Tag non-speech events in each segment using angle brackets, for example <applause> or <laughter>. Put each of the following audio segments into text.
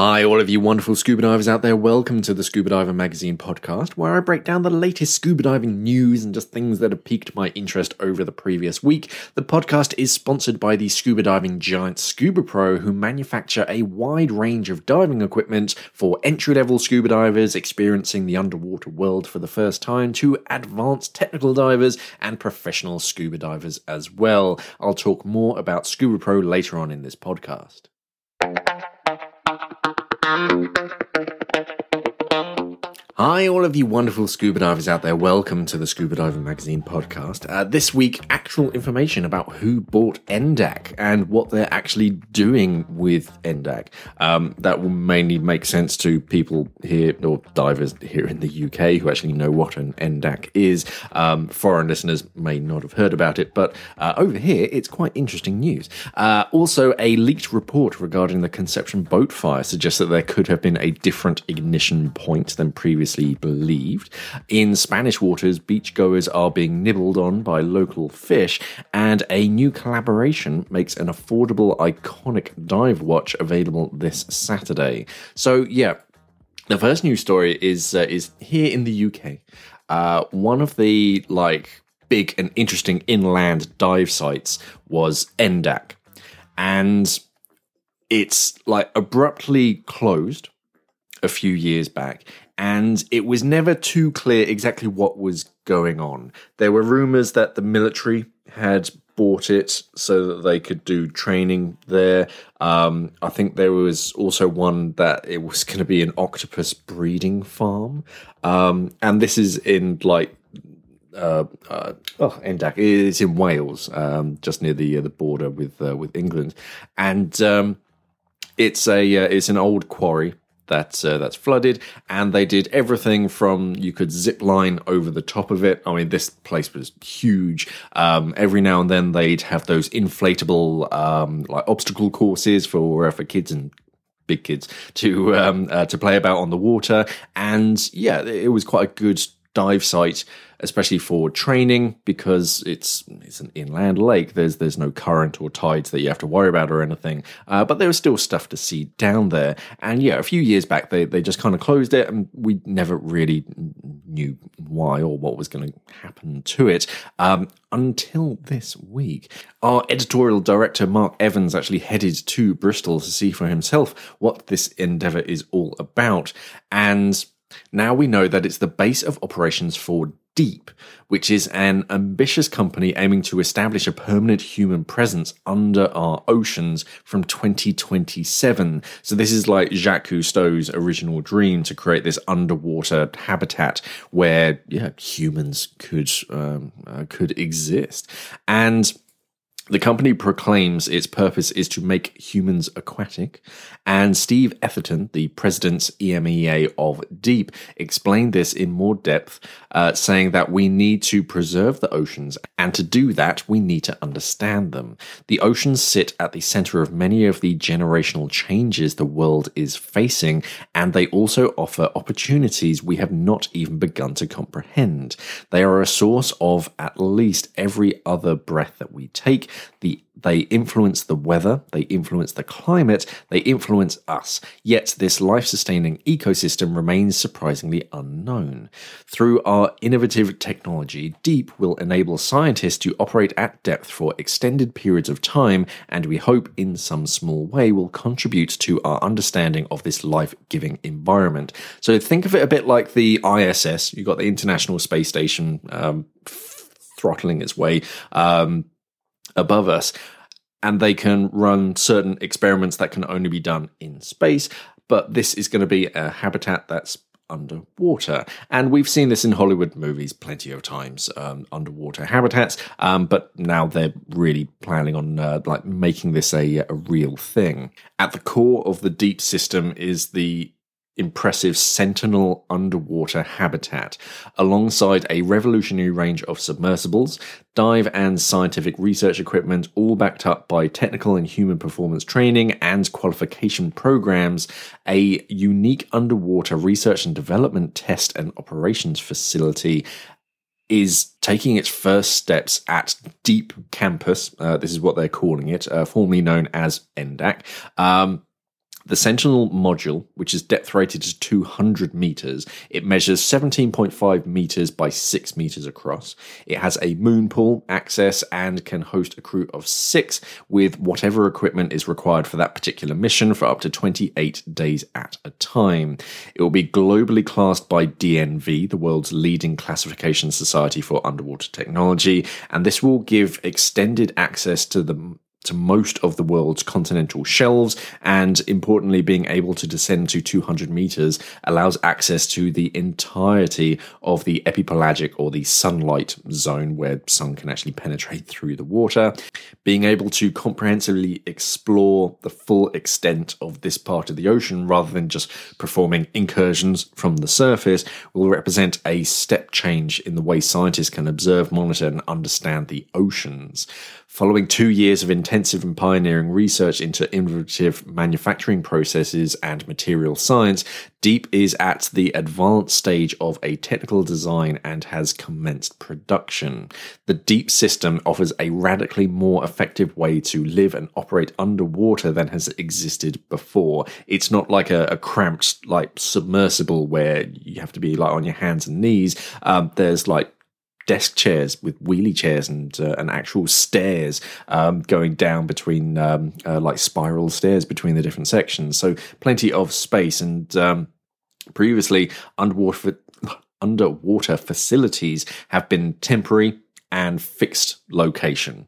Hi, all of you wonderful scuba divers out there. Welcome to the Scuba Diver Magazine podcast, where I break down the latest scuba diving news and just things that have piqued my interest over the previous week. The podcast is sponsored by the scuba diving giant Scubapro, who manufacture a wide range of diving equipment for entry level scuba divers experiencing the underwater world for the first time to advanced technical divers and professional scuba divers as well. I'll talk more about Scubapro later on in this podcast. Thank you. Hi, all of you wonderful scuba divers out there. Welcome to the Scuba Diver Magazine podcast. Uh, this week, actual information about who bought NDAC and what they're actually doing with NDAC. Um, that will mainly make sense to people here, or divers here in the UK, who actually know what an NDAC is. Um, foreign listeners may not have heard about it, but uh, over here, it's quite interesting news. Uh, also, a leaked report regarding the Conception boat fire suggests that there could have been a different ignition point than previously previously believed. In Spanish waters, beachgoers are being nibbled on by local fish, and a new collaboration makes an affordable, iconic dive watch available this Saturday. So, yeah, the first news story is uh, is here in the UK. Uh, one of the like big and interesting inland dive sites was NDAC, and it's like abruptly closed a few years back and it was never too clear exactly what was going on. There were rumors that the military had bought it so that they could do training there. Um, I think there was also one that it was going to be an octopus breeding farm, um, and this is in like uh, uh, oh, NDAC. It's in Wales, um, just near the uh, the border with uh, with England, and um, it's a uh, it's an old quarry that's uh, that's flooded, and they did everything from you could zip line over the top of it. I mean, this place was huge. Um, every now and then they'd have those inflatable um, like obstacle courses for uh, for kids and big kids to um, uh, to play about on the water, and yeah, it was quite a good dive site especially for training because it's it's an inland lake. There's there's no current or tides that you have to worry about or anything. Uh, but there was still stuff to see down there. And yeah, a few years back they they just kind of closed it, and we never really knew why or what was going to happen to it um, until this week. Our editorial director Mark Evans actually headed to Bristol to see for himself what this endeavour is all about, and. Now we know that it's the base of operations for Deep, which is an ambitious company aiming to establish a permanent human presence under our oceans from 2027. So this is like Jacques Cousteau's original dream to create this underwater habitat where yeah humans could um, uh, could exist and the company proclaims its purpose is to make humans aquatic, and Steve Etherton, the president's EMEA of Deep, explained this in more depth, uh, saying that we need to preserve the oceans, and to do that, we need to understand them. The oceans sit at the center of many of the generational changes the world is facing, and they also offer opportunities we have not even begun to comprehend. They are a source of at least every other breath that we take the they influence the weather, they influence the climate, they influence us. Yet this life sustaining ecosystem remains surprisingly unknown. Through our innovative technology, Deep will enable scientists to operate at depth for extended periods of time, and we hope in some small way will contribute to our understanding of this life giving environment. So think of it a bit like the ISS, you've got the International Space Station um, throttling its way. Um, above us, and they can run certain experiments that can only be done in space. But this is going to be a habitat that's underwater. And we've seen this in Hollywood movies plenty of times, um, underwater habitats. Um, but now they're really planning on uh, like making this a, a real thing. At the core of the deep system is the impressive Sentinel underwater habitat, alongside a revolutionary range of submersibles, dive and scientific research equipment, all backed up by technical and human performance training and qualification programs, a unique underwater research and development test and operations facility, is taking its first steps at Deep Campus. Uh, this is what they're calling it, uh, formerly known as NDAC. Um, The Sentinel module, which is depth rated to 200 meters, it measures 17.5 meters by 6 meters across. It has a moon pool access and can host a crew of 6 with whatever equipment is required for that particular mission for up to 28 days at a time. It will be globally classed by DNV, the world's leading classification society for underwater technology, and this will give extended access to the to most of the world's continental shelves, and importantly, being able to descend to 200 meters allows access to the entirety of the epipelagic or the sunlight zone where sun can actually penetrate through the water. Being able to comprehensively explore the full extent of this part of the ocean rather than just performing incursions from the surface will represent a step change in the way scientists can observe, monitor, and understand the oceans. Following two years of intensive and pioneering research into innovative manufacturing processes and material science, Deep is at the advanced stage of a technical design and has commenced production. The Deep system offers a radically more effective way to live and operate underwater than has existed before. It's not like a, a cramped, like submersible where you have to be like on your hands and knees. Um, there's like desk chairs with wheelie chairs and uh, and actual stairs um, going down between um, uh, like spiral stairs between the different sections. So plenty of space. And um, previously, underwater <laughs> underwater facilities have been temporary and fixed location.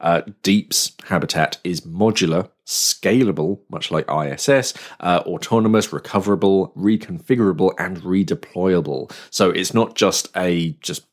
Uh, Deep's habitat is modular, scalable, much like ISS, uh, autonomous, recoverable, reconfigurable, and redeployable. So it's not just a just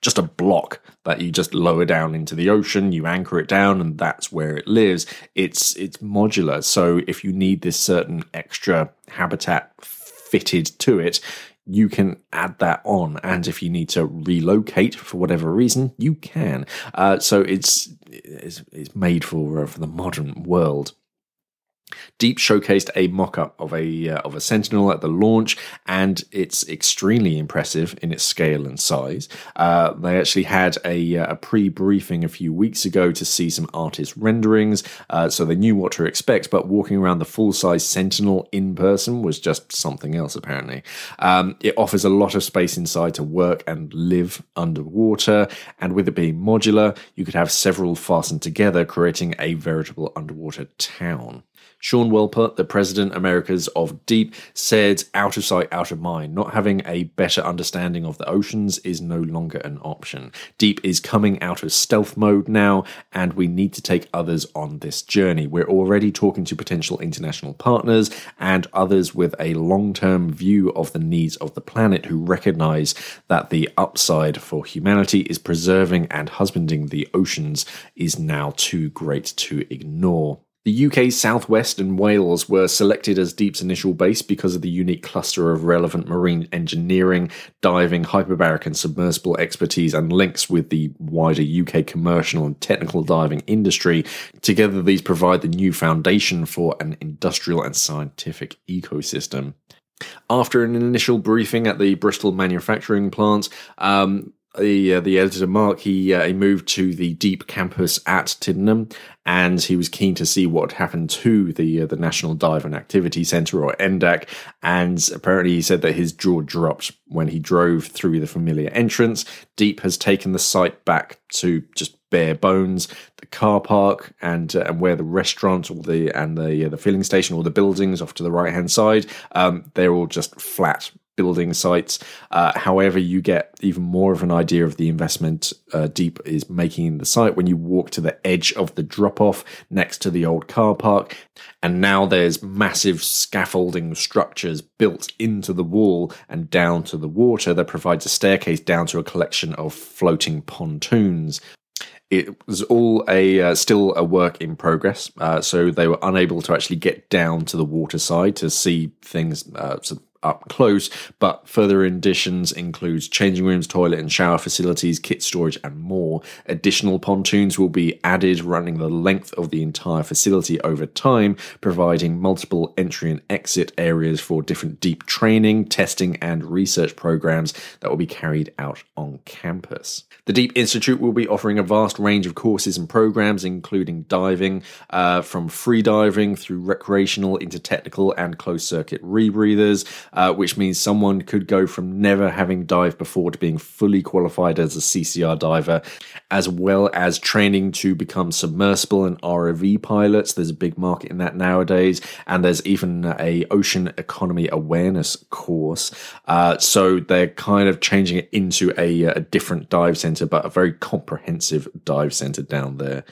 just a block that you just lower down into the ocean you anchor it down and that's where it lives. It's it's modular. So if you need this certain extra habitat fitted to it you can add that on. And if you need to relocate for whatever reason you can. Uh, so it's, it's it's made for uh, for the modern world Deep showcased a mock-up of a uh, of a Sentinel at the launch, and it's extremely impressive in its scale and size. Uh, they actually had a, uh, a pre-briefing a few weeks ago to see some artist renderings, uh, so they knew what to expect. But walking around the full-size Sentinel in person was just something else. Apparently, um, it offers a lot of space inside to work and live underwater, and with it being modular, you could have several fastened together, creating a veritable underwater town. Sean Wolpert, the president Americas of Deep, said, out of sight, out of mind. Not having a better understanding of the oceans is no longer an option. Deep is coming out of stealth mode now, and we need to take others on this journey. We're already talking to potential international partners and others with a long term view of the needs of the planet who recognize that the upside for humanity is preserving and husbanding the oceans is now too great to ignore. The UK's southwest and Wales were selected as Deep's initial base because of the unique cluster of relevant marine engineering, diving, hyperbaric, and submersible expertise and links with the wider UK commercial and technical diving industry. Together, these provide the new foundation for an industrial and scientific ecosystem. After an initial briefing at the Bristol manufacturing plant, um, the uh, the editor Mark he uh, he moved to the Deep campus at Tidenham, and he was keen to see what happened to the uh, the National Dive and Activity Centre or NDAC. And apparently, he said that his jaw dropped when he drove through the familiar entrance. Deep has taken the site back to just bare bones. The car park and uh, and where the restaurant or the and the uh, the filling station or the buildings off to the right hand side, um, they're all just flat building sites. Uh, however, you get even more of an idea of the investment uh, Deep is making in the site when you walk to the edge of the drop off next to the old car park. And now there's massive scaffolding structures built into the wall and down to the water that provides a staircase down to a collection of floating pontoons it was all a uh, still a work in progress. Uh, so they were unable to actually get down to the water side to see things uh, up close, but further additions includes changing rooms, toilet and shower facilities, kit storage, and more. Additional pontoons will be added running the length of the entire facility over time, providing multiple entry and exit areas for different deep training, testing, and research programs that will be carried out on campus. The Deep Institute will be offering a vast range of courses and programs, including diving, uh, from free diving through recreational into technical and closed circuit rebreathers, uh, which means someone could go from never having dived before to being fully qualified as a CCR diver, as well as training to become submersible and ROV pilots. There's a big market in that nowadays, and there's even a ocean economy awareness course. Uh, so they're kind of changing it into a, a different dive center, but a very comprehensive dive center down there.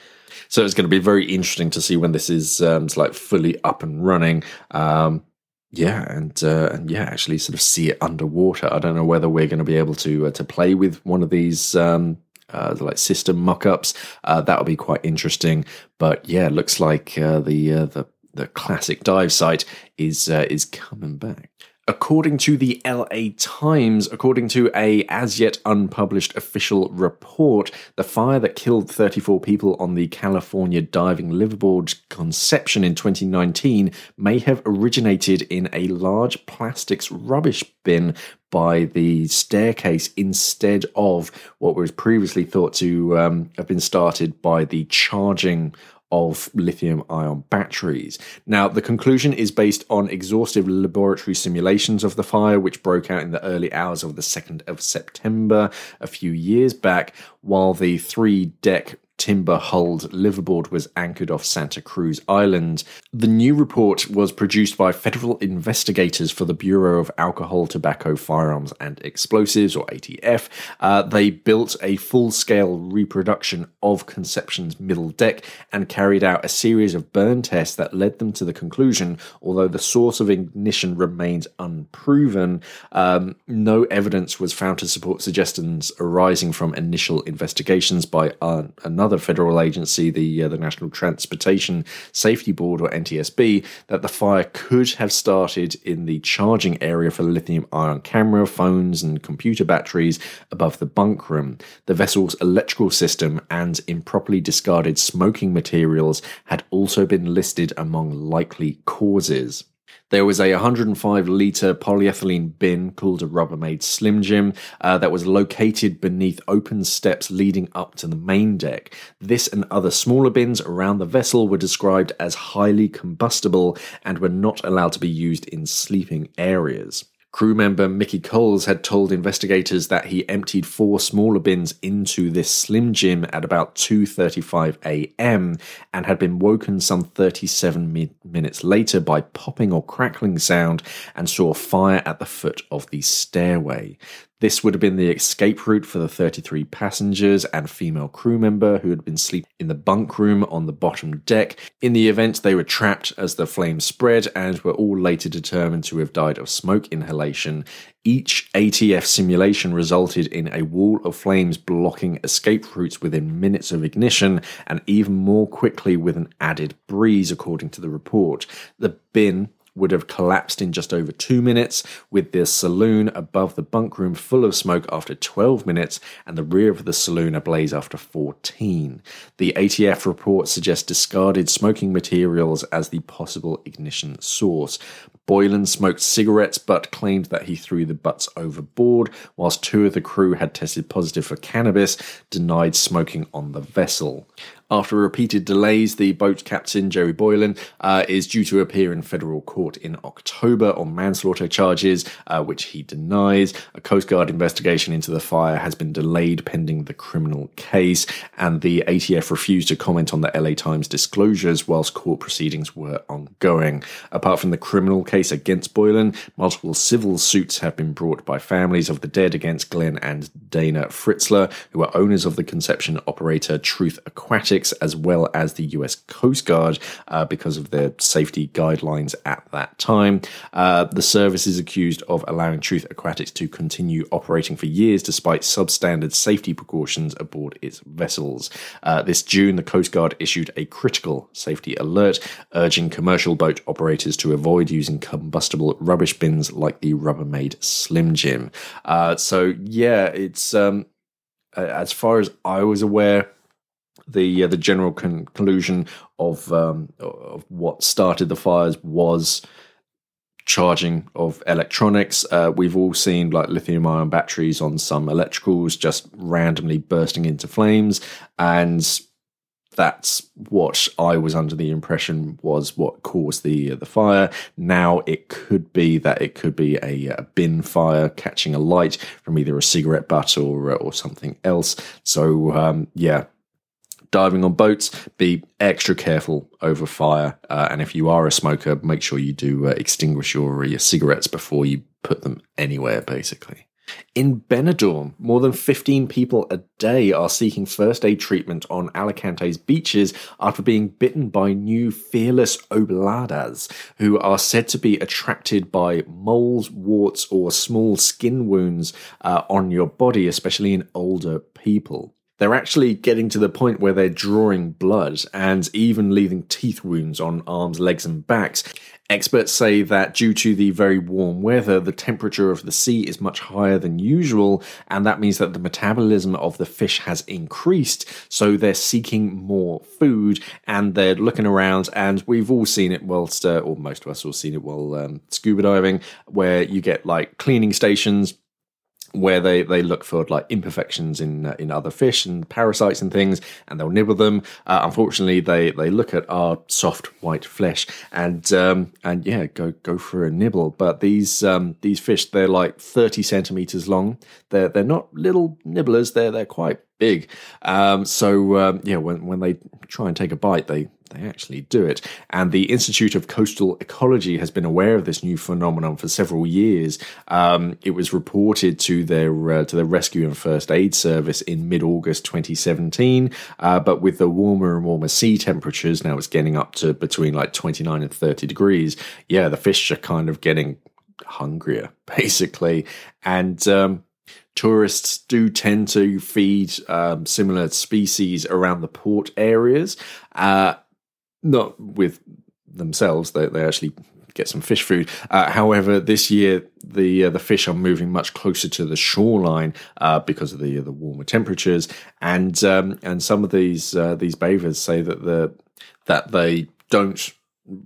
So it's going to be very interesting to see when this is um, like fully up and running. Um, yeah, and uh, and yeah, actually sort of see it underwater. I don't know whether we're going to be able to uh, to play with one of these um, uh, like system mock-ups. Uh, that would be quite interesting. But yeah, looks like uh, the uh, the the classic dive site is uh, is coming back. According to the LA Times, according to a as yet unpublished official report, the fire that killed 34 people on the California diving liveaboard Conception in 2019 may have originated in a large plastics rubbish bin by the staircase instead of what was previously thought to um, have been started by the charging of lithium ion batteries. Now, the conclusion is based on exhaustive laboratory simulations of the fire, which broke out in the early hours of the 2nd of September a few years back, while the three deck timber hulled liveaboard was anchored off Santa Cruz Island. The new report was produced by federal investigators for the Bureau of Alcohol, Tobacco, Firearms and Explosives, or ATF. Uh, they built a full scale reproduction of Conception's middle deck and carried out a series of burn tests that led them to the conclusion, although the source of ignition remains unproven, um, no evidence was found to support suggestions arising from initial investigations by another another federal agency, the uh, the National Transportation Safety Board or NTSB, that the fire could have started in the charging area for lithium ion camera, phones, and computer batteries above the bunk room. The vessel's electrical system and improperly discarded smoking materials had also been listed among likely causes. There was a 105 litre polyethylene bin called a Rubbermaid Slim Jim uh, that was located beneath open steps leading up to the main deck. This and other smaller bins around the vessel were described as highly combustible and were not allowed to be used in sleeping areas. Crew member Mickey Coles had told investigators that he emptied four smaller bins into this Slim Jim at about 2:35 a.m. and had been woken some 37 mi- minutes later by popping or crackling sound and saw a fire at the foot of the stairway. This would have been the escape route for the 33 passengers and female crew member who had been sleeping in the bunk room on the bottom deck. In the event, they were trapped as the flames spread and were all later determined to have died of smoke inhalation. Each ATF simulation resulted in a wall of flames blocking escape routes within minutes of ignition and even more quickly with an added breeze, according to the report. The bin would have collapsed in just over two minutes, with the saloon above the bunk room full of smoke after 12 minutes and the rear of the saloon ablaze after 14. The ATF report suggests discarded smoking materials as the possible ignition source. Boylan smoked cigarettes but claimed that he threw the butts overboard, whilst two of the crew had tested positive for cannabis, denied smoking on the vessel. After repeated delays, the boat captain, Jerry Boylan, uh, is due to appear in federal court in October on manslaughter charges, uh, which he denies. A Coast Guard investigation into the fire has been delayed pending the criminal case, and the ATF refused to comment on the LA Times disclosures whilst court proceedings were ongoing. Apart from the criminal case against Boylan, multiple civil suits have been brought by families of the dead against Glenn and Dana Fritzler, who are owners of the conception operator Truth Aquatics as well as the US Coast Guard uh, because of their safety guidelines at that time. Uh, the service is accused of allowing Truth Aquatics to continue operating for years despite substandard safety precautions aboard its vessels. Uh, this June, the Coast Guard issued a critical safety alert urging commercial boat operators to avoid using combustible rubbish bins like the Rubbermaid Slim Jim. Uh, so yeah, it's um, as far as I was aware, the uh, the general conclusion of um, of what started the fires was charging of electronics. Uh, we've all seen like lithium ion batteries on some electricals just randomly bursting into flames, and that's what I was under the impression was what caused the uh, the fire. Now it could be that it could be a, a, bin fire catching a light from either a cigarette butt or or something else. So um, yeah, diving on boats, be extra careful over fire. Uh, and if you are a smoker, make sure you do uh, extinguish your, your cigarettes before you put them anywhere, basically. In Benidorm, more than 15 people a day are seeking first aid treatment on Alicante's beaches after being bitten by new fearless obladas, who are said to be attracted by moles, warts, or small skin wounds uh, on your body, especially in older people. They're actually getting to the point where they're drawing blood and even leaving teeth wounds on arms, legs, and backs. Experts say that due to the very warm weather, the temperature of the sea is much higher than usual, and that means that the metabolism of the fish has increased. So they're seeking more food and they're looking around. And we've all seen it whilst, uh, or most of us have seen it while um, scuba diving, where you get like cleaning stations where they, they look for like imperfections in uh, in other fish and parasites and things, and they'll nibble them. Uh, unfortunately, they they look at our soft white flesh and um, and yeah, go go for a nibble. But these um, these fish, they're like thirty centimeters long. They're they're not little nibblers. They're they're quite big. Um, so um, yeah, when when they try and take a bite, they they actually do it. And the Institute of Coastal Ecology has been aware of this new phenomenon for several years. Um, it was reported to their uh, to the Rescue and First Aid Service in mid August 2017. Uh, but with the warmer and warmer sea temperatures, now it's getting up to between like 29 and 30 degrees. Yeah, the fish are kind of getting hungrier, <laughs> basically. And um, tourists do tend to feed um, similar species around the port areas. Uh, not with themselves. They they actually get some fish food. Uh, however, this year the uh, the fish are moving much closer to the shoreline uh, because of the the warmer temperatures, and um, and some of these uh, these bathers say that the that they don't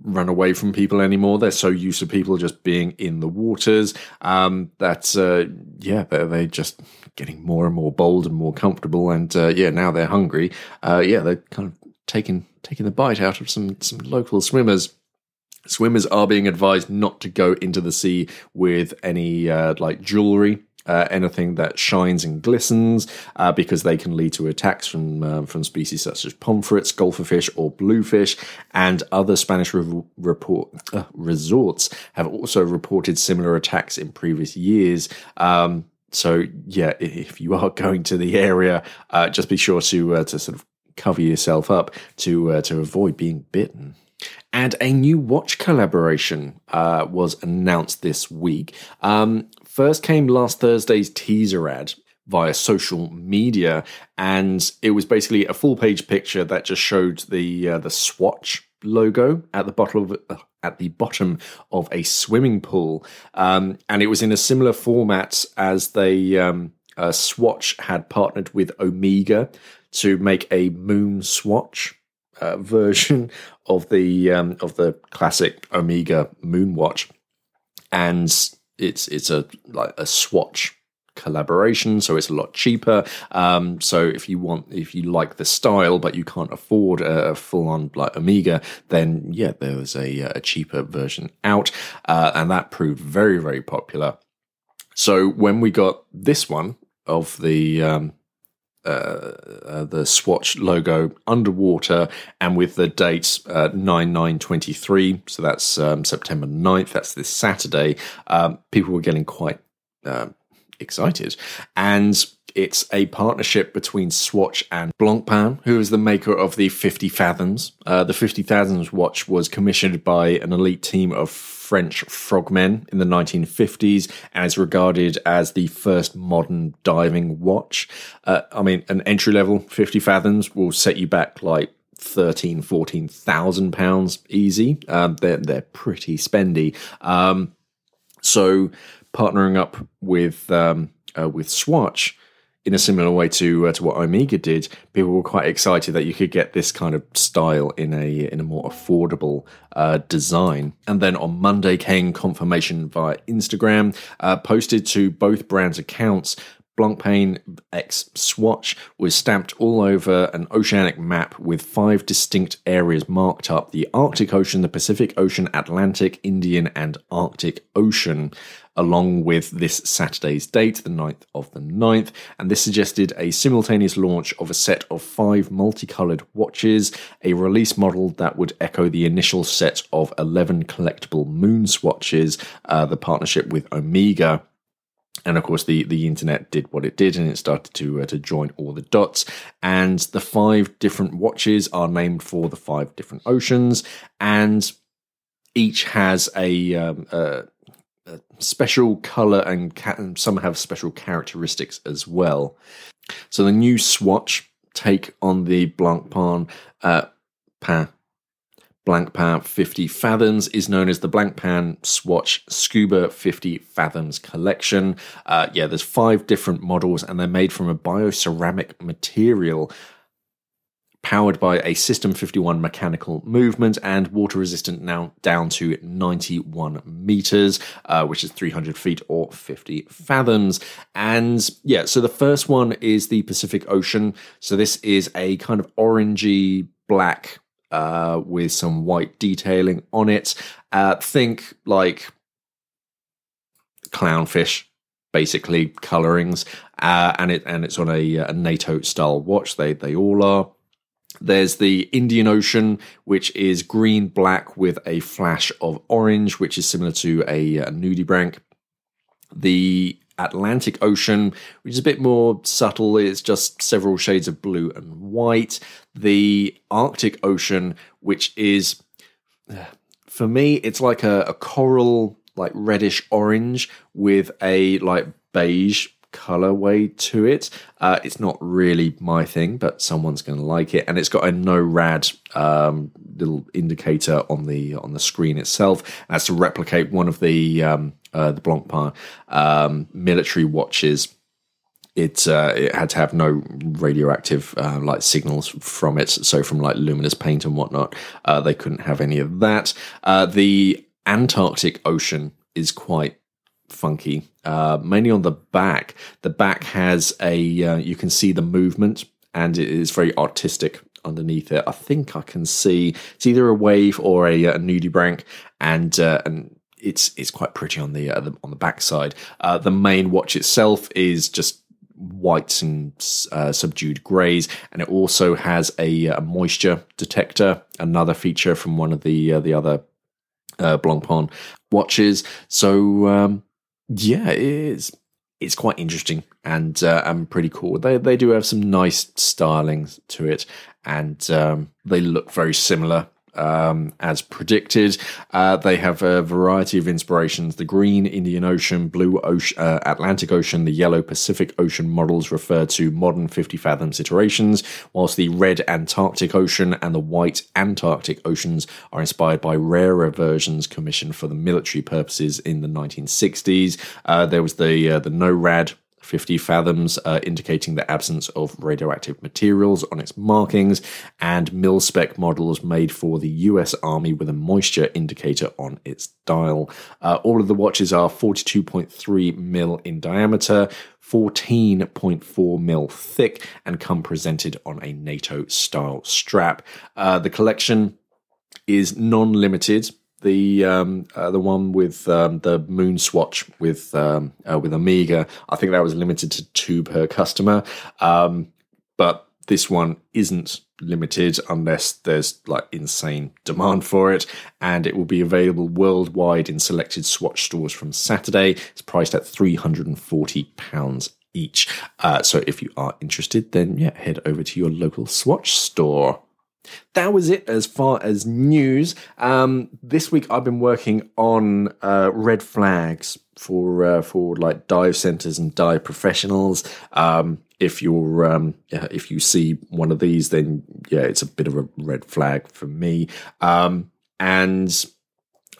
run away from people anymore. They're so used to people just being in the waters um, that uh, yeah, they're, they just getting more and more bold and more comfortable. And uh, yeah, now they're hungry. Uh, yeah, they're kind of taking taking the bite out of some some local swimmers. Swimmers are being advised not to go into the sea with any uh, like jewelry uh, anything that shines and glistens, uh, because they can lead to attacks from uh, from species such as pomfrets, golferfish, or bluefish. And other Spanish re- report, uh, resorts have also reported similar attacks in previous years. Um, so yeah, if you are <laughs> going to the area, uh, just be sure to to sort of cover yourself up to to avoid being bitten. And a new watch collaboration uh, was announced this week. Um, first came last Thursday's teaser ad via social media, and it was basically a full page picture that just showed the uh, the Swatch logo at the bottom of uh, at the bottom of a swimming pool, um, and it was in a similar format as they um, uh, Swatch had partnered with Omega to make a moon swatch uh, <laughs> version of the um, of the classic Omega moon watch, and it's it's a like a swatch collaboration so it's a lot cheaper. Um, so if you want if you like the style but you can't afford a, full on like omega then yeah there was a, a cheaper version out. Uh, and that proved very very popular. So when we got this one of the um, uh, uh, the Swatch logo underwater and with the date uh, 9 9 23. So that's um, September 9th. That's this Saturday. Um, people were getting quite uh, excited. And it's a partnership between Swatch and Blancpain, who is the maker of the 50 Fathoms. Uh, the 50 Fathoms watch was commissioned by an elite team of French frogmen in the 1950s and is regarded as the first modern diving watch. Uh, I mean, an entry level 50 Fathoms will set you back like thirteen, fourteen thousand pounds easy. Um, they're they're pretty spendy. Um, so partnering up with um, uh, with Swatch in a similar way to uh, to what Omega did, people were quite excited that you could get this kind of style in a in a more affordable uh, design. And then on Monday came confirmation via Instagram, uh, posted to both brands' accounts. Blancpain X Swatch was stamped all over an oceanic map with five distinct areas marked up the Arctic Ocean, the Pacific Ocean, Atlantic, Indian, and Arctic Ocean along with this Saturday's date, the 9th of the 9th, and this suggested a simultaneous launch of a set of five multicolored watches, a release model that would echo the initial set of 11 collectible moon swatches, uh, the partnership with Omega and of course the the internet did what it did and it started to uh, to join all the dots. And the five different watches are named for the five different oceans. And each has a, um, a, special color and, ca- and some have special characteristics as well. So the new swatch take on the Blancpain uh, Pan Blancpain 50 Fathoms is known as the Blancpain Swatch Scuba 50 Fathoms collection. Uh, yeah, there's five different models, and they're made from a bioceramic material powered by a System 51 mechanical movement and water resistant now down to 91 meters, uh, which is 300 feet or 50 fathoms. And yeah, so the first one is the Pacific Ocean. So this is a kind of orangey black uh, with some white detailing on it. Uh, think like clownfish, basically colorings, uh, and it and it's on a, a NATO style watch. They they all are. There's the Indian Ocean, which is green black with a flash of orange, which is similar to a, a nudibranch. The Atlantic Ocean, which is a bit more subtle. It's just several shades of blue and white. The Arctic Ocean, which is, uh, for me, it's like a, a coral, like reddish orange with a like beige colorway to it. Uh, it's not really my thing, but someone's going to like it, and it's got a no rad um, little indicator on the on the screen itself, as to replicate one of the um, uh, the Blancpain um, military watches. It uh, it had to have no radioactive uh, light signals from it, so from like luminous paint and whatnot, uh, they couldn't have any of that. Uh, the Antarctic Ocean is quite funky, uh, mainly on the back. The back has a uh, you can see the movement, and it is very artistic underneath it. I think I can see it's either a wave or a, a nudibranch, and uh, and it's it's quite pretty on the, uh, the on the backside. Uh, the main watch itself is just whites and uh, subdued greys, and it also has a, a, moisture detector, another feature from one of the uh, the other uh, Blancpain watches. So um, yeah, it's it's quite interesting and uh, and pretty cool. They they do have some nice stylings to it, and um, they look very similar um, as predicted. Uh, they have a variety of inspirations the green Indian Ocean, blue ocean, uh, Atlantic Ocean, the yellow Pacific Ocean models refer to modern 50 fathoms iterations, whilst the red Antarctic Ocean and the white Antarctic Oceans are inspired by rarer versions commissioned for the military purposes in the 1960s. Uh, there was the uh, the NORAD 50 fathoms, uh, indicating the absence of radioactive materials on its markings, and mil spec models made for the US Army with a moisture indicator on its dial. Uh, all of the watches are 42.3 mil in diameter, 14.4 mil thick, and come presented on a NATO style strap. Uh, the collection is non limited the um, uh, the one with um, the Moon Swatch with um, uh, with Omega, I think that was limited to two per customer. Um, but this one isn't limited unless there's like insane demand for it, and it will be available worldwide in selected Swatch stores from Saturday. It's priced at three hundred and forty pounds each. Uh, so if you are interested, then yeah, head over to your local Swatch store. That was it as far as news. Um, this week I've been working on uh, red flags for uh, for like dive centers and dive professionals. Um, if you're um, if you see one of these, then yeah, it's a bit of a red flag for me. Um, and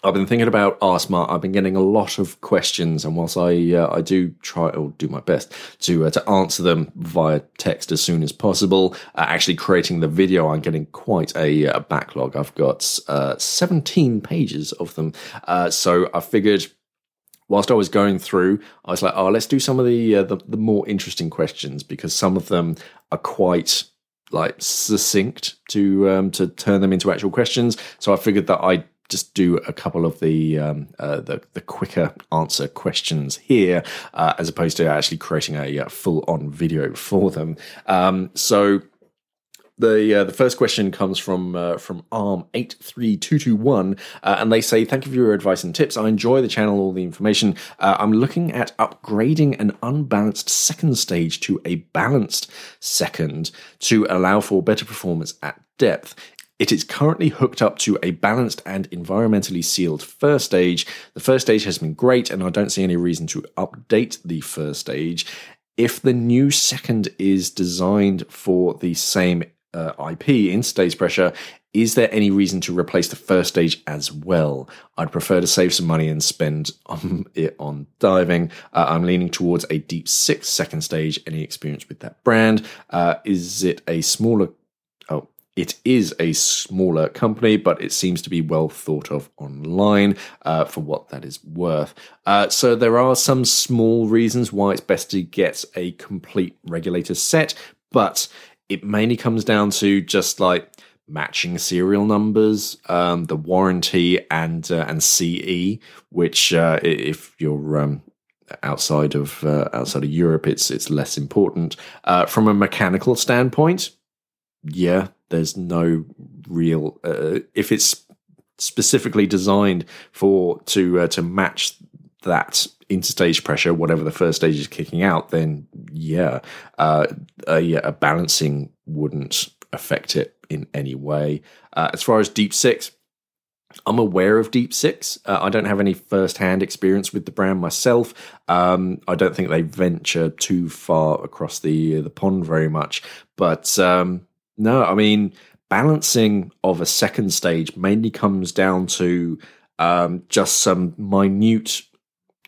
I've been thinking about RSmart. I've been getting a lot of questions, and whilst I uh, I do try or do my best to uh, to answer them via text as soon as possible, uh, actually creating the video, I'm getting quite a, a backlog. I've got uh, 17 pages of them, uh, so I figured. Whilst I was going through, I was like, "Oh, let's do some of the, uh, the the more interesting questions because some of them are quite like succinct to um, to turn them into actual questions. So I figured that I just do a couple of the um, uh, the, the, quicker answer questions here, uh, as opposed to actually creating a, uh, full on video for them. Um, so. The uh, the first question comes from uh, from Arm eight three two two one, uh, and they say, "Thank you for your advice and tips. I enjoy the channel, all the information. I'm looking at upgrading an unbalanced second stage to a balanced second to allow for better performance at depth. It is currently hooked up to a balanced and environmentally sealed first stage. The first stage has been great, and I don't see any reason to update the first stage. If the new second is designed for the same uh, IP interstage pressure, is there any reason to replace the first stage as well? I'd prefer to save some money and spend on it on diving. Uh, I'm leaning towards a deep six second stage. Any experience with that brand? Uh, is it a smaller? It is a smaller company, but it seems to be well thought of online uh, for what that is worth. Uh, so there are some small reasons why it's best to get a complete regulator set, but it mainly comes down to just like matching serial numbers, um, the warranty, and uh, and CE. Which, uh, if you're um, outside of uh, outside of Europe, it's it's less important. Uh, from a mechanical standpoint, yeah, there's no real uh, if it's specifically designed for to uh, to match that interstage pressure, whatever the first stage is kicking out, then yeah, uh, a, a balancing wouldn't affect it in any way. Uh, as far as Deep Six, I'm aware of Deep Six. Uh, I don't have any first-hand experience with the brand myself. Um, I don't think they venture too far across the the pond very much, but um, no, I mean, balancing of a second stage mainly comes down to um, just some minute,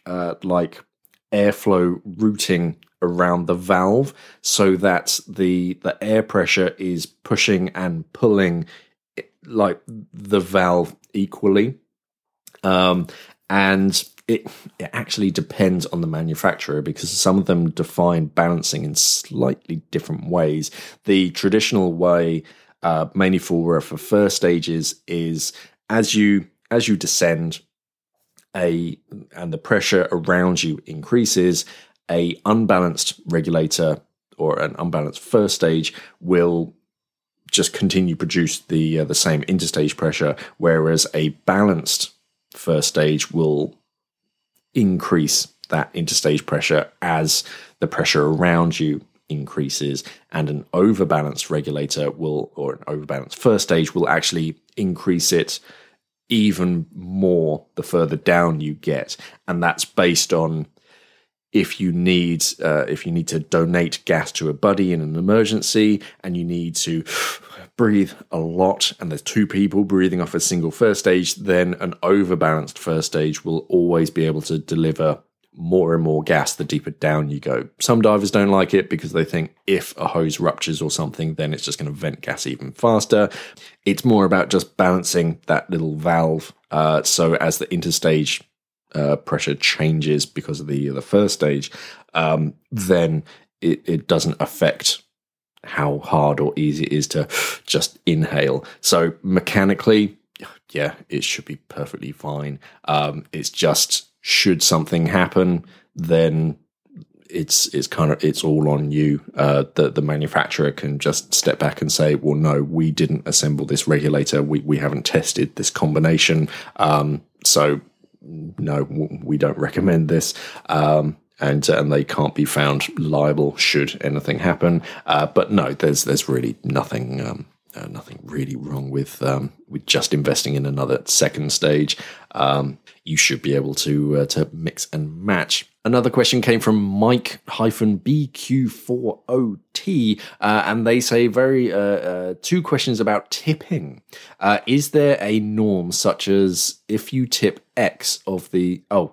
uh, like airflow routing around the valve so that the the air pressure is pushing and pulling like the valve equally. Um, and it, it actually depends on the manufacturer because some of them define balancing in slightly different ways. The traditional way, uh, mainly for for first stages, is as you as you descend, a and the pressure around you increases, a unbalanced regulator or an unbalanced first stage will just continue to produce the uh, the same interstage pressure, whereas a balanced first stage will increase that interstage pressure as the pressure around you increases and an overbalanced regulator will or an overbalanced first stage will actually increase it even more the further down you get. And that's based on if you need uh, if you need to donate gas to a buddy in an emergency and you need to <sighs> breathe a lot and there's two people breathing off a single first stage, then an overbalanced first stage will always be able to deliver more and more gas the deeper down you go. Some divers don't like it because they think if a hose ruptures or something, then it's just going to vent gas even faster. It's more about just balancing that little valve. Uh, so as the interstage uh, pressure changes because of the the first stage, um, then it, it doesn't affect how hard or easy it is to just inhale. So mechanically, yeah, it should be perfectly fine. Um, it's just should something happen, then it's it's kind of it's all on you. Uh, the the manufacturer can just step back and say, well, no, we didn't assemble this regulator. We we haven't tested this combination. Um, so no, we don't recommend this. Um, and uh, and they can't be found liable should anything happen. Uh, but no, there's there's really nothing. Um, uh, nothing really wrong with um, with just investing in another second stage. Um, you should be able to uh, to mix and match. Another question came from Mike BQ40T, uh, and they say very uh, uh, two questions about tipping. Uh, is there a norm such as if you tip X of the oh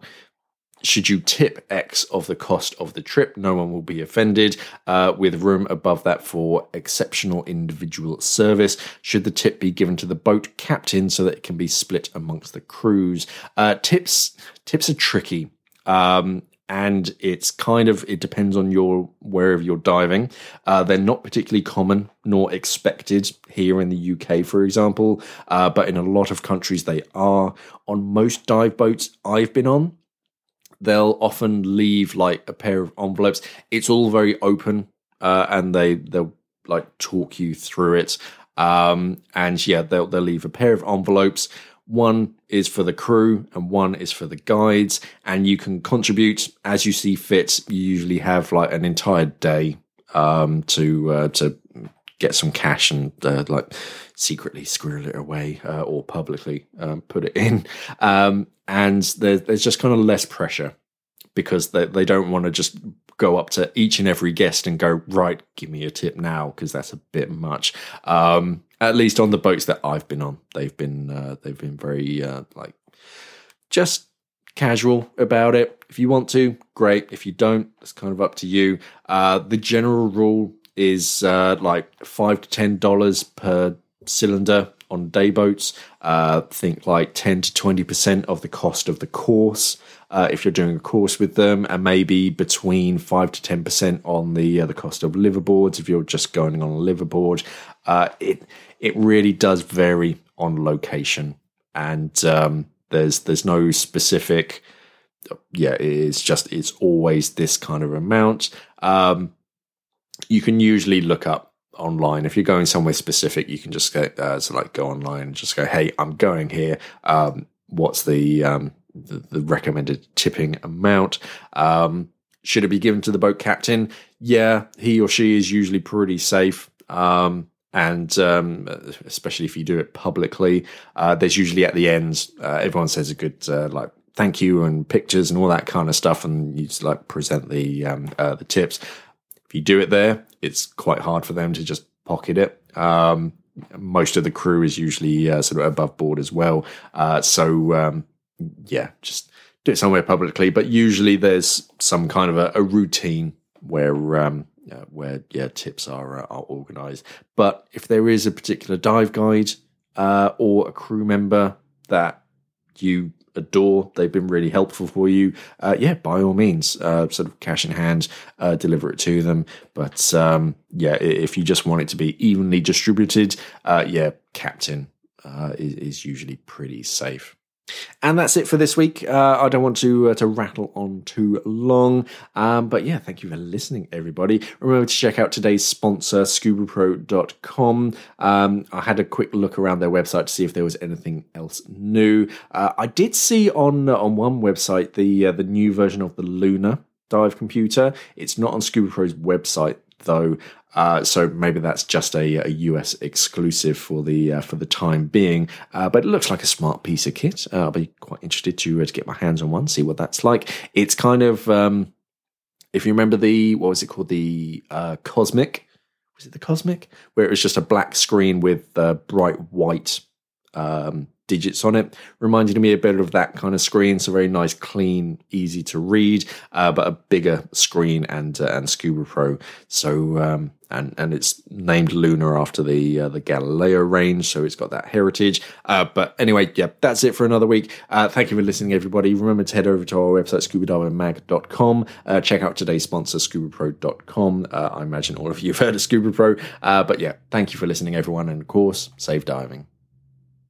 should you tip X of the cost of the trip, no one will be offended, uh, with room above that for exceptional individual service. Should the tip be given to the boat captain so that it can be split amongst the crews? Uh, tips tips are tricky. Um, and it's kind of it depends on your wherever you're diving. Uh, they're not particularly common nor expected here in the UK, for example, uh, but in a lot of countries they are. On most dive boats I've been on, they'll often leave like a pair of envelopes. It's all very open, uh, and they they'll like talk you through it. Um, and yeah, they'll they'll leave a pair of envelopes. One is for the crew and one is for the guides, and you can contribute as you see fit. You usually have like an entire day um, to uh, to get some cash and uh, like secretly squirrel it away uh, or publicly um, put it in. Um, and there, there's just kind of less pressure because they, they don't want to just go up to each and every guest and go right give me a tip now because that's a bit much. Um, at least on the boats that i've been on they've been uh, they've been very uh, like just casual about it. If you want to great. If you don't it's kind of up to you. Uh, the general rule is uh, like five to ten dollars per cylinder on day boats. Uh, think like ten to twenty percent of the cost of the course uh, if you're doing a course with them, and maybe between five to ten percent on the uh, the cost of liveaboards if you're just going on a liveaboard. Uh, it it really does vary on location, and um, there's there's no specific. Yeah, it's just it's always this kind of amount. Um, you can usually look up online. If you're going somewhere specific you can just go uh, so like go online and just go hey i'm going here. Um, what's the, um, the, the recommended tipping amount? Um, should it be given to the boat captain? Yeah he or she is usually pretty safe. Um, and um, especially if you do it publicly uh, there's usually at the end uh, everyone says a good uh, like thank you and pictures and all that kind of stuff and you just like present the um, uh, the tips you do it there, it's quite hard for them to just pocket it. Um, most of the crew is usually uh, sort of above board as well. Uh, so um, yeah, just do it somewhere publicly. But usually there's some kind of a, a routine where um, where yeah tips are uh, are organised. But if there is a particular dive guide uh, or a crew member that you adore. They've been really helpful for you. Uh, yeah, by all means, uh, sort of cash in hand, uh, deliver it to them. But um, yeah, if you just want it to be evenly distributed, uh, yeah, Captain uh, is, is usually pretty safe. And that's it for this week. Uh, I don't want to uh, to rattle on too long, um, but yeah, thank you for listening, everybody. Remember to check out today's sponsor, ScubaPro.com. Um, I had a quick look around their website to see if there was anything else new. Uh, I did see on uh, on one website the uh, the new version of the Luna dive computer. It's not on ScubaPro's website though. Uh, so maybe that's just a, a US exclusive for the uh, for the time being. Uh, but it looks like a smart piece of kit. Uh, I'll be quite interested to uh, to get my hands on one, see what that's like. It's kind of um, if you remember the what was it called the uh, Cosmic. Was it the Cosmic? Where it was just a black screen with bright white um, digits on it. Reminded me a bit of that kind of screen. So very nice, clean, easy to read, uh, but a bigger screen and uh, and Scuba Pro. So um, and and it's named Luna after the uh, the Galileo range, so it's got that heritage. Uh, but anyway, yeah, that's it for another week. Uh, thank you for listening, everybody. Remember to head over to our website scubadivermag.com. Uh, check out today's sponsor, scubapro.com. Uh, I imagine all of you have heard of Scuba Pro, uh, but yeah, thank you for listening, everyone, and of course, safe diving.